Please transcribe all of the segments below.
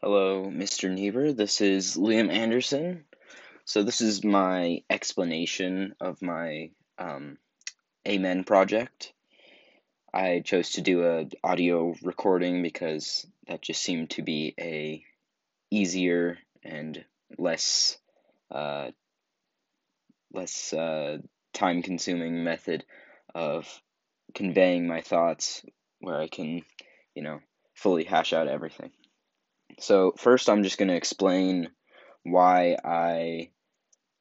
Hello, Mr. Niebuhr. This is Liam Anderson. So, this is my explanation of my um, Amen project. I chose to do a audio recording because that just seemed to be a easier and less uh, less uh, time consuming method of conveying my thoughts where I can, you know, fully hash out everything. So, first, I'm just going to explain why I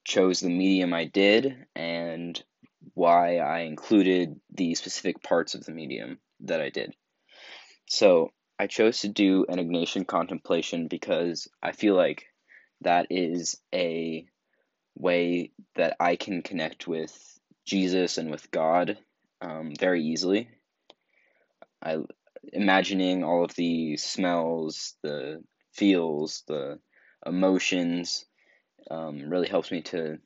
chose the medium I did and why I included the specific parts of the medium that I did. So, I chose to do an Ignatian contemplation because I feel like that is a way that I can connect with Jesus and with God um, very easily. I imagining all of the smells, the feels, the emotions um, really helps me to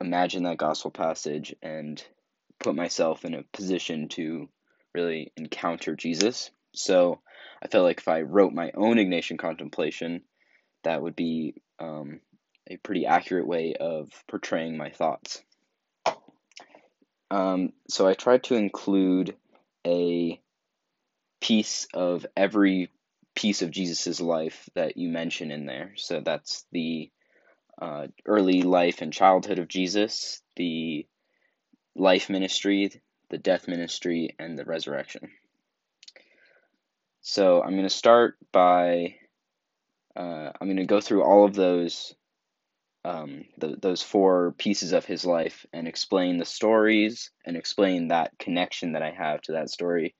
imagine that gospel passage and put myself in a position to really encounter Jesus. So I felt like if I wrote my own Ignatian contemplation, that would be um, a pretty accurate way of portraying my thoughts. Um, so I tried to include a piece of every piece of Jesus's life that you mention in there. So that's the uh, early life and childhood of Jesus, the life ministry, the death ministry, and the resurrection. So I'm going to start by uh, I'm going to go through all of those um, the, those four pieces of his life and explain the stories and explain that connection that I have to that story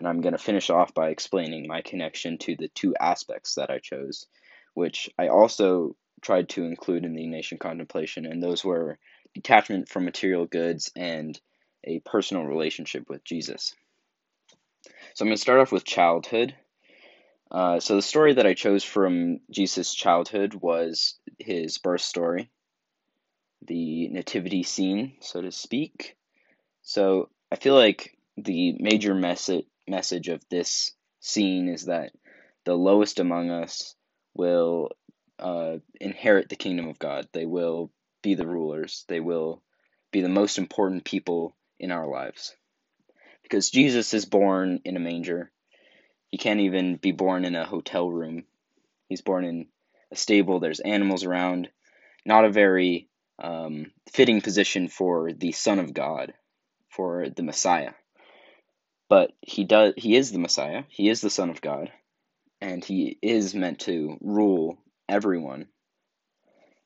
and I'm going to finish off by explaining my connection to the two aspects that I chose, which I also tried to include in the Ignatian contemplation, and those were detachment from material goods and a personal relationship with Jesus. So I'm going to start off with childhood. Uh, so the story that I chose from Jesus' childhood was his birth story, the nativity scene, so to speak. So I feel like the major message message of this scene is that the lowest among us will uh, inherit the kingdom of God. They will be the rulers. They will be the most important people in our lives. Because Jesus is born in a manger. He can't even be born in a hotel room. He's born in a stable. There's animals around. Not a very um, fitting position for the Son of God, for the Messiah but he does he is the Messiah, he is the Son of God, and he is meant to rule everyone.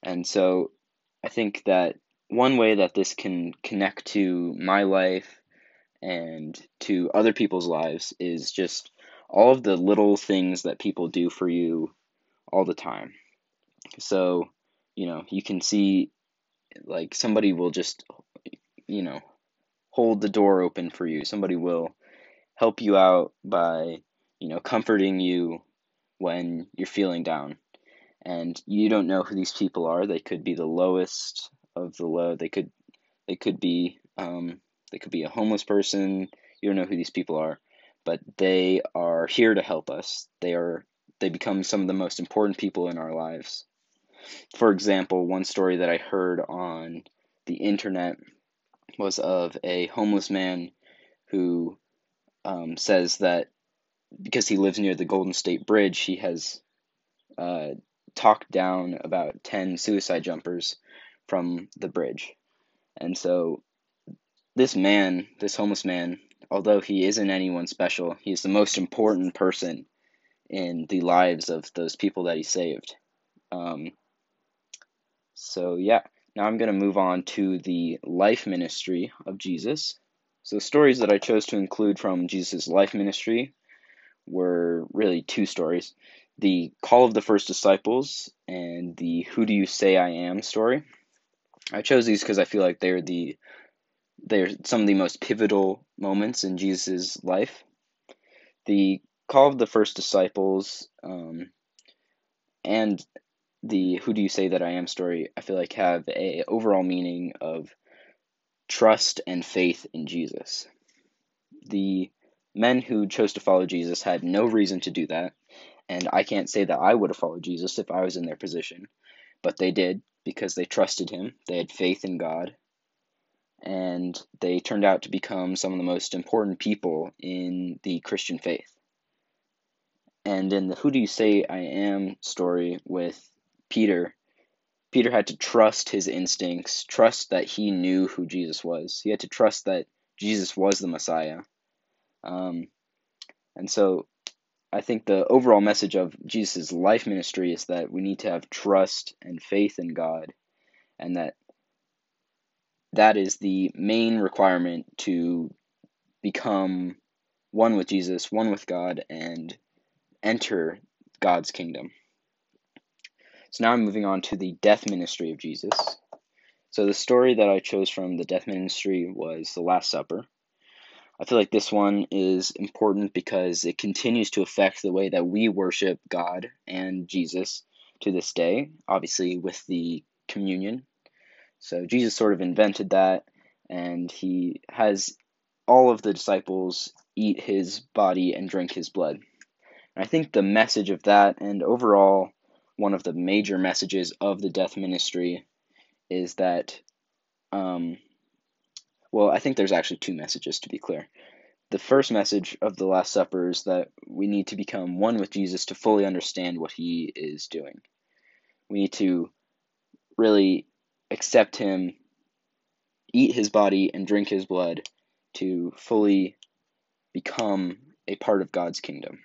And so I think that one way that this can connect to my life and to other people's lives is just all of the little things that people do for you all the time. So, you know, you can see like somebody will just you know hold the door open for you. Somebody will help you out by, you know, comforting you when you're feeling down. And you don't know who these people are. They could be the lowest of the low. They could they could be um, they could be a homeless person. You don't know who these people are, but they are here to help us. They are they become some of the most important people in our lives. For example, one story that I heard on the internet was of a homeless man who um, says that because he lives near the Golden State Bridge, he has uh, talked down about 10 suicide jumpers from the bridge. And so this man, this homeless man, although he isn't anyone special, he is the most important person in the lives of those people that he saved. Um, so, yeah, now I'm going to move on to the life ministry of Jesus. So, the stories that I chose to include from Jesus' life ministry were really two stories the call of the first disciples and the who do you say I am story. I chose these because I feel like they're the they're some of the most pivotal moments in Jesus' life. The call of the first disciples um, and the who do you say that I am story I feel like have a overall meaning of trust and faith in Jesus. The men who chose to follow Jesus had no reason to do that, And I can't say that I would have followed Jesus if I was in their position, but they did because they trusted him, they had faith in God, and they turned out to become some of the most important people in the Christian faith. And in the Who Do You Say I Am story with Peter, Peter had to trust his instincts, trust that he knew who Jesus was. He had to trust that Jesus was the Messiah. Um, and so I think the overall message of Jesus' life ministry is that we need to have trust and faith in God, and that that is the main requirement to become one with Jesus, one with God, and enter God's kingdom. So now I'm moving on to the death ministry of Jesus. So the story that I chose from the death ministry was the Last Supper. I feel like this one is important because it continues to affect the way that we worship God and Jesus to this day, obviously with the communion. So Jesus sort of invented that, and he has all of the disciples eat his body and drink his blood. And I think the message of that, and overall, one of the major messages of the death ministry, is that um, well, I think there's actually two messages to be clear. The first message of the Last Supper is that we need to become one with Jesus to fully understand what he is doing. We need to really accept him, eat his body, and drink his blood to fully become a part of God's kingdom.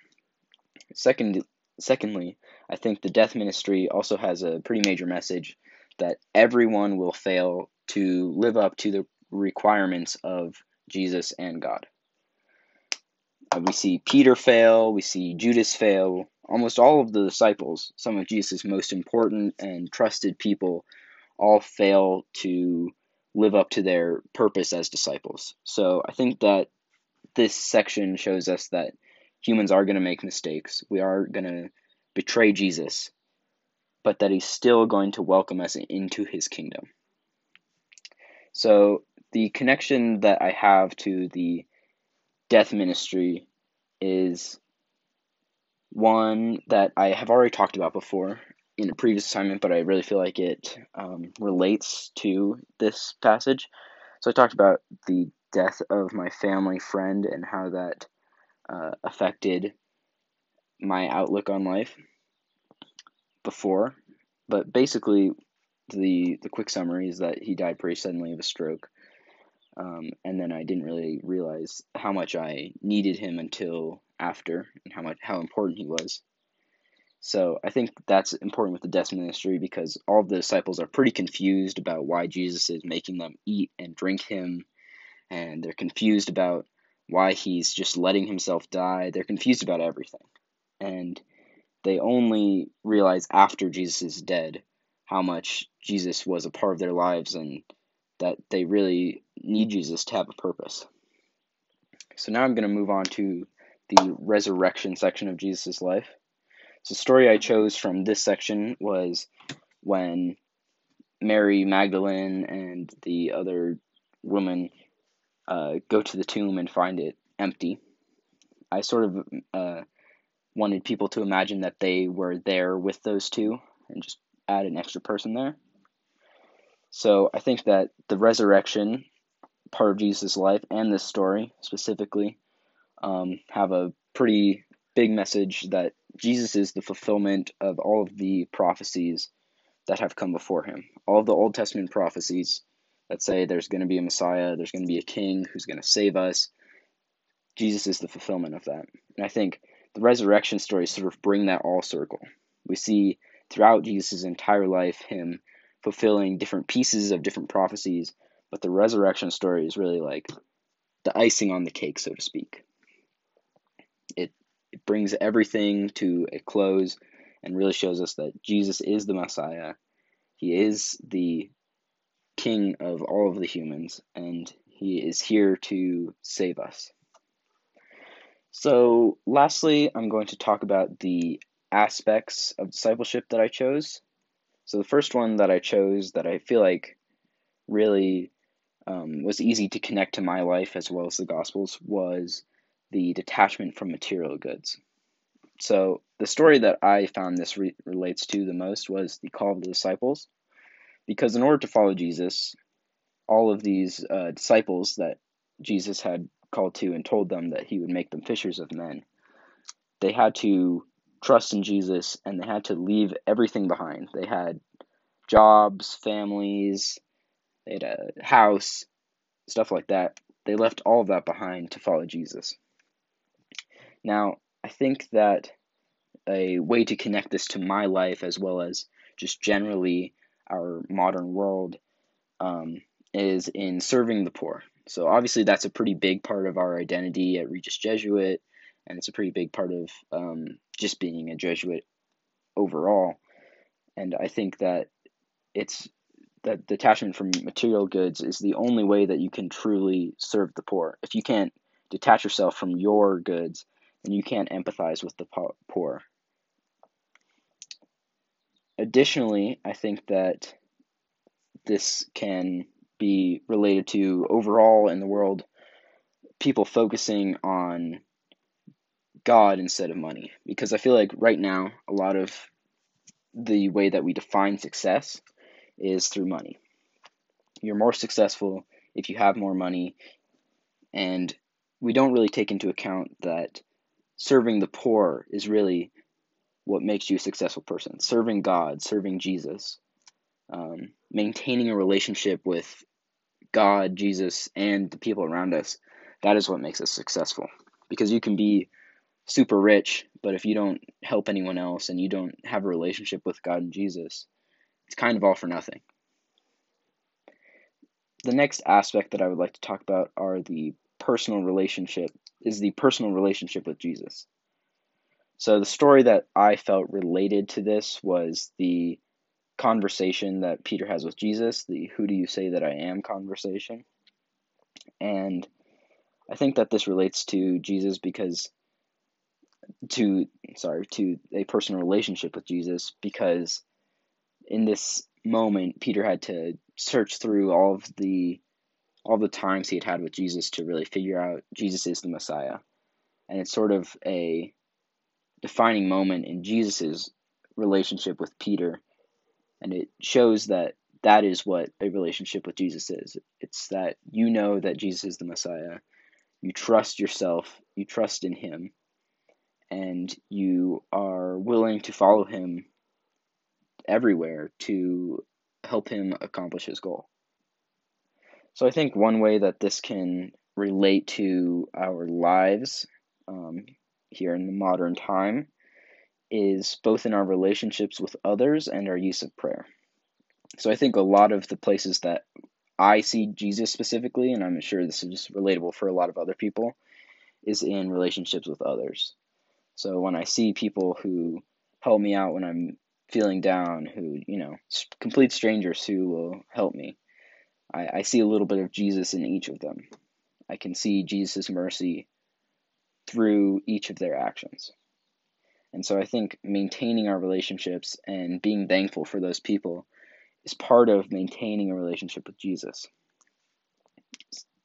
Second, secondly, I think the death ministry also has a pretty major message that everyone will fail to live up to the requirements of Jesus and God. Uh, we see Peter fail, we see Judas fail, almost all of the disciples, some of Jesus' most important and trusted people, all fail to live up to their purpose as disciples. So I think that this section shows us that humans are going to make mistakes. We are going to betray Jesus, but that he's still going to welcome us into his kingdom. So the connection that I have to the death ministry is one that I have already talked about before in a previous assignment, but I really feel like it um, relates to this passage. So I talked about the death of my family friend and how that uh, affected my outlook on life before. But basically, the the quick summary is that he died pretty suddenly of a stroke. Um, and then I didn't really realize how much I needed him until after, and how much how important he was. So I think that's important with the death ministry because all the disciples are pretty confused about why Jesus is making them eat and drink him, and they're confused about why he's just letting himself die. They're confused about everything, and they only realize after Jesus is dead how much Jesus was a part of their lives and that they really need Jesus to have a purpose. So now I'm going to move on to the resurrection section of Jesus' life. So the story I chose from this section was when Mary Magdalene and the other woman uh, go to the tomb and find it empty. I sort of uh, wanted people to imagine that they were there with those two and just add an extra person there. So I think that the resurrection part of Jesus' life and this story specifically um, have a pretty big message that Jesus is the fulfillment of all of the prophecies that have come before him. All of the Old Testament prophecies that say there's going to be a Messiah, there's going to be a king who's going to save us. Jesus is the fulfillment of that. And I think the resurrection stories sort of bring that all circle. We see throughout Jesus' entire life him fulfilling different pieces of different prophecies, but the resurrection story is really like the icing on the cake, so to speak. It it brings everything to a close and really shows us that Jesus is the Messiah. He is the king of all of the humans, and he is here to save us. So, lastly, I'm going to talk about the aspects of discipleship that I chose. So the first one that I chose that I feel like really um, was easy to connect to my life as well as the Gospels was the detachment from material goods. So, the story that I found this re- relates to the most was the call of the disciples. Because in order to follow Jesus, all of these uh, disciples that Jesus had called to and told them that he would make them fishers of men, they had to trust in Jesus and they had to leave everything behind. They had jobs, families, they had a house, stuff like that. They left all of that behind to follow Jesus. Now, I think that a way to connect this to my life as well as just generally our modern world um, is in serving the poor. So, obviously, that's a pretty big part of our identity at Regis Jesuit, and it's a pretty big part of um, just being a Jesuit overall. And I think that it's that detachment from material goods is the only way that you can truly serve the poor. If you can't detach yourself from your goods, then you can't empathize with the poor. Additionally, I think that this can be related to overall in the world people focusing on God instead of money. Because I feel like right now, a lot of the way that we define success is through money. You're more successful if you have more money, and we don't really take into account that serving the poor is really what makes you a successful person. Serving God, serving Jesus, um, maintaining a relationship with God, Jesus, and the people around us, that is what makes us successful. Because you can be super rich, but if you don't help anyone else and you don't have a relationship with God and Jesus, it's kind of all for nothing. The next aspect that I would like to talk about are the personal relationship is the personal relationship with Jesus. So the story that I felt related to this was the conversation that Peter has with Jesus, the who do you say that I am conversation. And I think that this relates to Jesus because to sorry to a personal relationship with Jesus because in this moment Peter had to search through all of the all the times he had had with Jesus to really figure out Jesus is the Messiah. And it's sort of a defining moment in Jesus's relationship with Peter and it shows that that is what a relationship with Jesus is. It's that you know that Jesus is the Messiah. You trust yourself, you trust in him, and you are willing to follow him everywhere to help him accomplish his goal. So I think one way that this can relate to our lives um, here in the modern time is both in our relationships with others and our use of prayer. So I think a lot of the places that I see Jesus specifically, and I'm sure this is relatable for a lot of other people, is in relationships with others. So when I see people who help me out when I'm feeling down, who, you know, complete strangers who will help me, I, I see a little bit of Jesus in each of them. I can see Jesus' mercy through each of their actions. And so I think maintaining our relationships and being thankful for those people is part of maintaining a relationship with Jesus.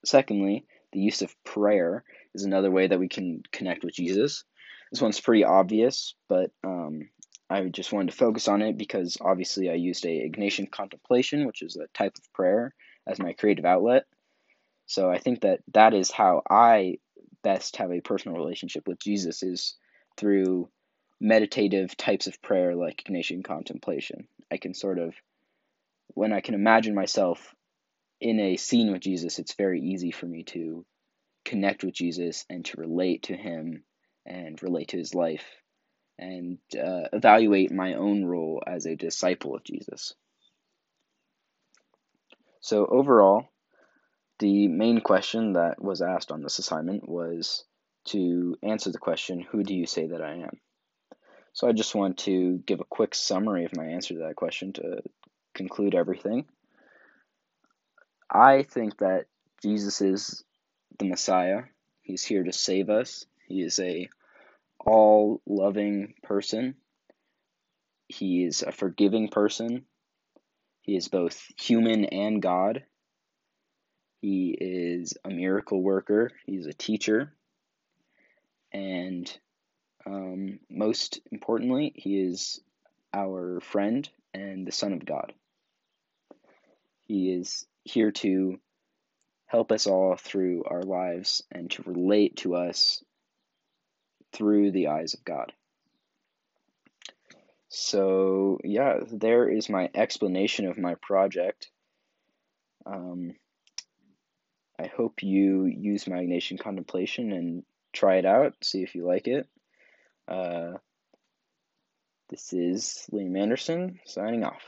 Secondly, the use of prayer is another way that we can connect with Jesus. This one's pretty obvious, but um, I just wanted to focus on it because obviously I used a Ignatian contemplation, which is a type of prayer, as my creative outlet. So I think that that is how I best have a personal relationship with Jesus is through meditative types of prayer like Ignatian contemplation. I can sort of, when I can imagine myself in a scene with Jesus, it's very easy for me to connect with Jesus and to relate to him and relate to his life and uh, evaluate my own role as a disciple of Jesus. So, overall, the main question that was asked on this assignment was to answer the question, Who do you say that I am? So I just want to give a quick summary of my answer to that question to conclude everything. I think that Jesus is the Messiah. He's here to save us. He is a all-loving person. He is a forgiving person. He is both human and God. He is a miracle worker. He's a teacher. And Um, most importantly, he is our friend and the Son of God. He is here to help us all through our lives and to relate to us through the eyes of God. So, yeah, there is my explanation of my project. Um, I hope you use Ignatian Contemplation and try it out, see if you like it. Uh, this is Liam Anderson signing off.